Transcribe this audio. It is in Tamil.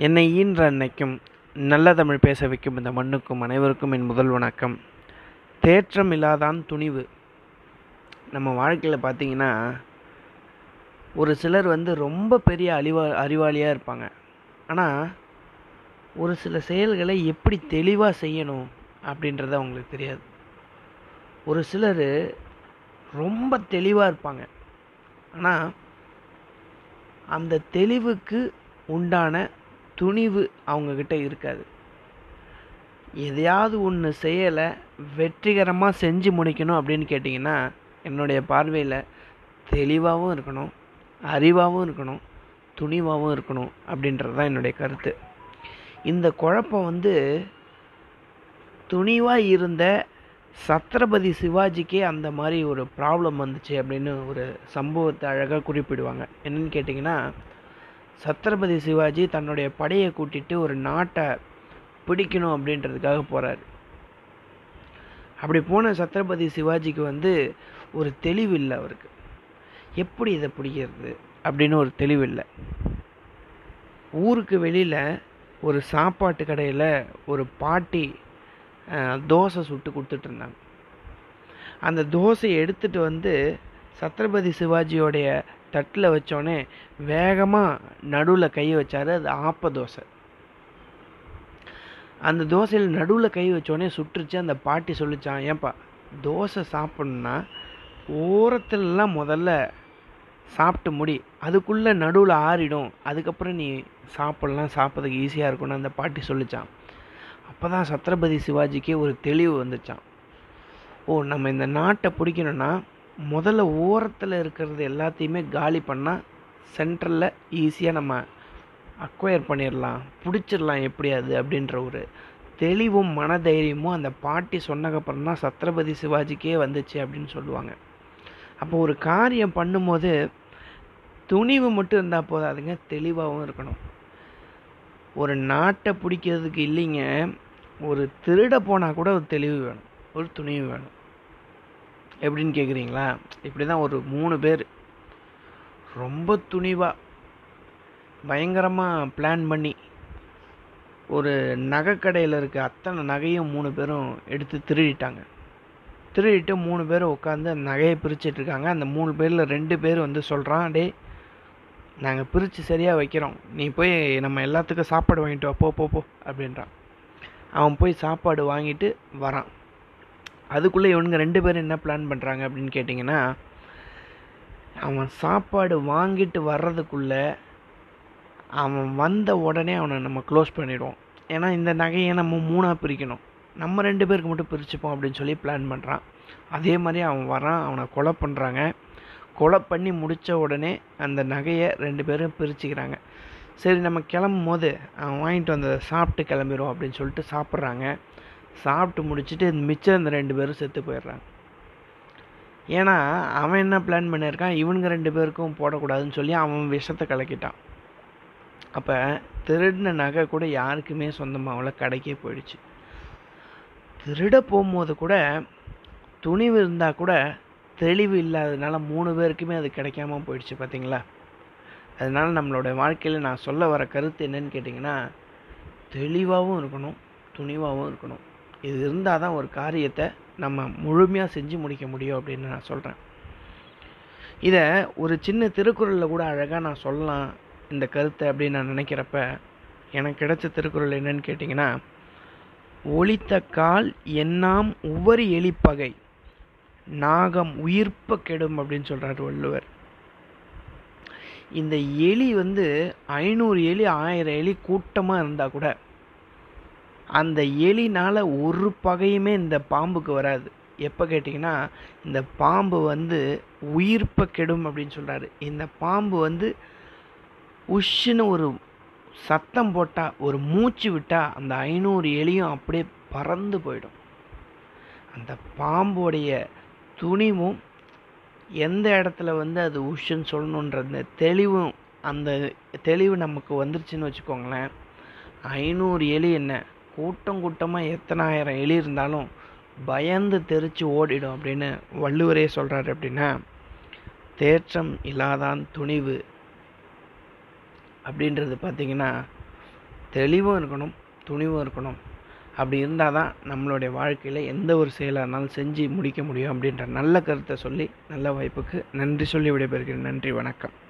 என்னை ஈன்ற அன்னைக்கும் நல்ல தமிழ் பேச வைக்கும் இந்த மண்ணுக்கும் அனைவருக்கும் என் முதல் வணக்கம். தேற்றம் இல்லாதான் துணிவு. நம்ம வாழ்க்கையில் பார்த்தீங்கன்னா ஒரு சிலர் வந்து ரொம்ப பெரிய அறிவா அறிவாளியாக இருப்பாங்க. ஆனால் ஒரு சில செயல்களை எப்படி தெளிவாக செய்யணும் அப்படின்றது அவங்களுக்கு தெரியாது. ஒரு சிலர் ரொம்ப தெளிவாக இருப்பாங்க. ஆனால் அந்த தெளிவுக்கு உண்டான துணிவு அவங்கக்கிட்ட இருக்காது. எதையாவது ஒன்று செய்யலை வெற்றிகரமாக செஞ்சு முடிக்கணும் அப்படின்னு கேட்டிங்கன்னா என்னுடைய பார்வையில் தெளிவாகவும் இருக்கணும் அறிவாகவும் இருக்கணும் துணிவாகவும் இருக்கணும் அப்படின்றது தான் என்னுடைய கருத்து. இந்த குழப்பம் வந்து துணிவாக இருந்த சத்ரபதி சிவாஜிக்கே அந்த மாதிரி ஒரு ப்ராப்ளம் வந்துச்சு அப்படின்னு ஒரு சம்பவத்தை அழகாக குறிப்பிடுவாங்க. என்னன்னு கேட்டிங்கன்னா சத்ரபதி சிவாஜி தன்னுடைய படையை கூட்டிட்டு ஒரு நாட்டை பிடிக்கணும் அப்படின்றதுக்காக போகிறார் அப்படி போன சத்ரபதி சிவாஜிக்கு வந்து ஒரு தெளிவு இல்லை அவருக்கு. எப்படி இதை பிடிக்கிறது அப்படின்னு ஒரு தெளிவு இல்லை. ஊருக்கு வெளியில் ஒரு சாப்பாட்டு கடையில் ஒரு பாட்டி தோசை சுட்டு கொடுத்துட்டு இருந்தாங்க. அந்த தோசையை எடுத்துகிட்டு வந்து சத்ரபதி சிவாஜியோடைய தட்டில் வச்சோடனே வேகமாக நடுவில் கை வச்சார் அது ஆப்ப தோசை. அந்த தோசையில் நடுவில் கை வச்சோடனே சுட்டுருச்சு. அந்த பாட்டி சொல்லிச்சான் ஏன்பா தோசை சாப்பிட்ணுன்னா ஓரத்துலலாம் முதல்ல சாப்பிட்டு முடி. அதுக்குள்ளே நடுவில் ஆறிடும். அதுக்கப்புறம் நீ சாப்பிட்லாம் சாப்பிட்றதுக்கு ஈஸியாக இருக்கும்னு. அந்த பாட்டி சொல்லிச்சான் அப்போ தான் சத்ரபதி சிவாஜிக்கே ஒரு தெளிவு வந்துச்சான் ஓ நம்ம இந்த நாட்டை பிடிக்கணும்னா முதல்ல ஓரத்தில் இருக்கிறது எல்லாத்தையுமே காலி பண்ணால் சென்ட்ரலில் ஈஸியாக நம்ம அக்வயர் பண்ணிடலாம் பிடிச்சிடலாம் எப்படியாது அப்படின்ற ஒரு தெளிவும் மனதைரியமும் அந்த பாட்டி சொன்னக்கப்புறம் தான் சத்ரபதி சிவாஜிக்கே வந்துச்சு அப்படின்னு சொல்லுவாங்க. அப்போ ஒரு காரியம் பண்ணும்போது துணிவு மட்டும் இருந்தால் போதாதுங்க தெளிவாகவும் இருக்கணும். ஒரு நாட்டை பிடிக்கிறதுக்கு இல்லைங்க. ஒரு திருட போனால் கூட ஒரு தெளிவு வேணும். ஒரு துணிவு வேணும். எப்படின்னு கேட்குறீங்களா இப்படி தான் ஒரு மூணு பேர். ரொம்ப துணிவாக பயங்கரமாக பிளான் பண்ணி ஒரு நகைக்கடையில் இருக்க அத்தனை நகையும் மூணு பேரும் எடுத்து திருடிட்டாங்க. திருடிட்டு மூணு பேரும் உட்காந்து அந்த நகையை பிரிச்சிட்ருக்காங்க அந்த மூணு பேரில் ரெண்டு பேர் வந்து சொல்கிறான் டே நாங்கள் பிரித்து சரியாக வைக்கிறோம். நீ போய் நம்ம எல்லாத்துக்கும் சாப்பாடு வாங்கிட்டு வா போ போ போ அப்படின்றான். அவன் போய் சாப்பாடு வாங்கிட்டு வரான். அதுக்குள்ளே இவனுங்க ரெண்டு பேரும் என்ன பிளான் பண்ணுறாங்க அப்படின்னு கேட்டிங்கன்னா அவன் சாப்பாடு வாங்கிட்டு வர்றதுக்குள்ளே அவன் வந்த உடனே அவனை நம்ம க்ளோஸ் பண்ணிடுவோம். ஏன்னா இந்த நகையை நம்ம மூணாக பிரிக்கணும். நம்ம ரெண்டு பேருக்கு மட்டும் பிரிச்சுப்போம் அப்படின்னு சொல்லி பிளான் பண்ணுறான் அதே மாதிரி அவன் வரான் அவனை கொலை பண்ணுறாங்க கொலை பண்ணி முடித்த உடனே அந்த நகையை ரெண்டு பேரும் பிரிச்சுக்கிறாங்க. சரி நம்ம கிளம்பும் போது அவன் வாங்கிட்டு வந்ததை சாப்பிட்டு கிளம்பிடுவோம் அப்படின்னு சொல்லிட்டு சாப்பிட்றாங்க. சாப்பிட்டு முடிச்சுட்டு மிச்சம் இந்த ரெண்டு பேரும் செத்து போயிடுறாங்க. ஏன்னா அவன் என்ன பிளான் பண்ணியிருக்கான்? இவனுங்க ரெண்டு பேருக்கும் போடக்கூடாதுன்னு சொல்லி அவன் விஷத்தை கலக்கிட்டான். அப்போ திருடின நகை கூட யாருக்குமே சொந்தமாகல கடைக்கே போயிடுச்சு. திருட போகும்போது கூட துணிவு இருந்தால் கூட தெளிவு இல்லாததுனால மூணு பேருக்குமே அது கிடைக்காம போயிடுச்சு பார்த்தீங்களா அதனால் நம்மளோட வாழ்க்கையில் நான் சொல்ல வர கருத்து என்னன்னு கேட்டிங்கன்னா தெளிவாகவும் இருக்கணும் துணிவாகவும் இருக்கணும். இது இருந்தால் தான் ஒரு காரியத்தை நம்ம முழுமையாக செஞ்சு முடிக்க முடியும் அப்படின்னு நான் சொல்கிறேன் இதை ஒரு சின்ன திருக்குறளில் கூட அழகாக நான் சொல்லலாம் இந்த கருத்தை அப்படின்னு நான் நினைக்கிறப்ப எனக்கு கிடைச்ச திருக்குறள் என்னன்னு கேட்டிங்கன்னா ஒளித்த கால் எண்ணாம் உவரி எலிப்பகை நாகம் உயிர்ப்ப கெடும் அப்படின்னு சொல்கிறார் வள்ளுவர். இந்த எலி வந்து ஐநூறு எலி ஆயிரம் எலி கூட்டமாக இருந்தால் கூட அந்த எலினால் ஒரு பகையுமே இந்த பாம்புக்கு வராது. எப்போ கேட்டிங்கன்னா இந்த பாம்பு வந்து உயிர்ப்பை கெடும் அப்படின்னு சொல்கிறாரு இந்த பாம்பு வந்து உஷ்ஷுன்னு ஒரு சத்தம் போட்டால் ஒரு மூச்சு விட்டால் அந்த ஐநூறு எலியும் அப்படியே பறந்து போயிடும். அந்த பாம்போடைய துணிவும் எந்த இடத்துல வந்து அது உஷ்ன்னு சொல்லணுன்ற அந்த தெளிவும் அந்த தெளிவு நமக்கு வந்துருச்சுன்னு வச்சுக்கோங்களேன் ஐநூறு எலி என்ன? கூட்டம் கூட்டமாக எத்தனாயிரம் எலி இருந்தாலும் பயந்து தெரிச்சு ஓடிடும் அப்படின்னு வள்ளுவரே சொல்கிறாரு அப்படின்னா தேற்றம் இல்லாதான் துணிவு. அப்படின்றது பார்த்தீங்கன்னா தெளிவும் இருக்கணும் துணிவும் இருக்கணும். அப்படி இருந்தால் தான் நம்மளுடைய வாழ்க்கையில் எந்த ஒரு செயலாக இருந்தாலும் செஞ்சு முடிக்க முடியும் அப்படின்ற நல்ல கருத்தை சொல்லி நல்ல வாய்ப்புக்கு நன்றி சொல்லி விடைபெறுகிறேன். நன்றி வணக்கம்.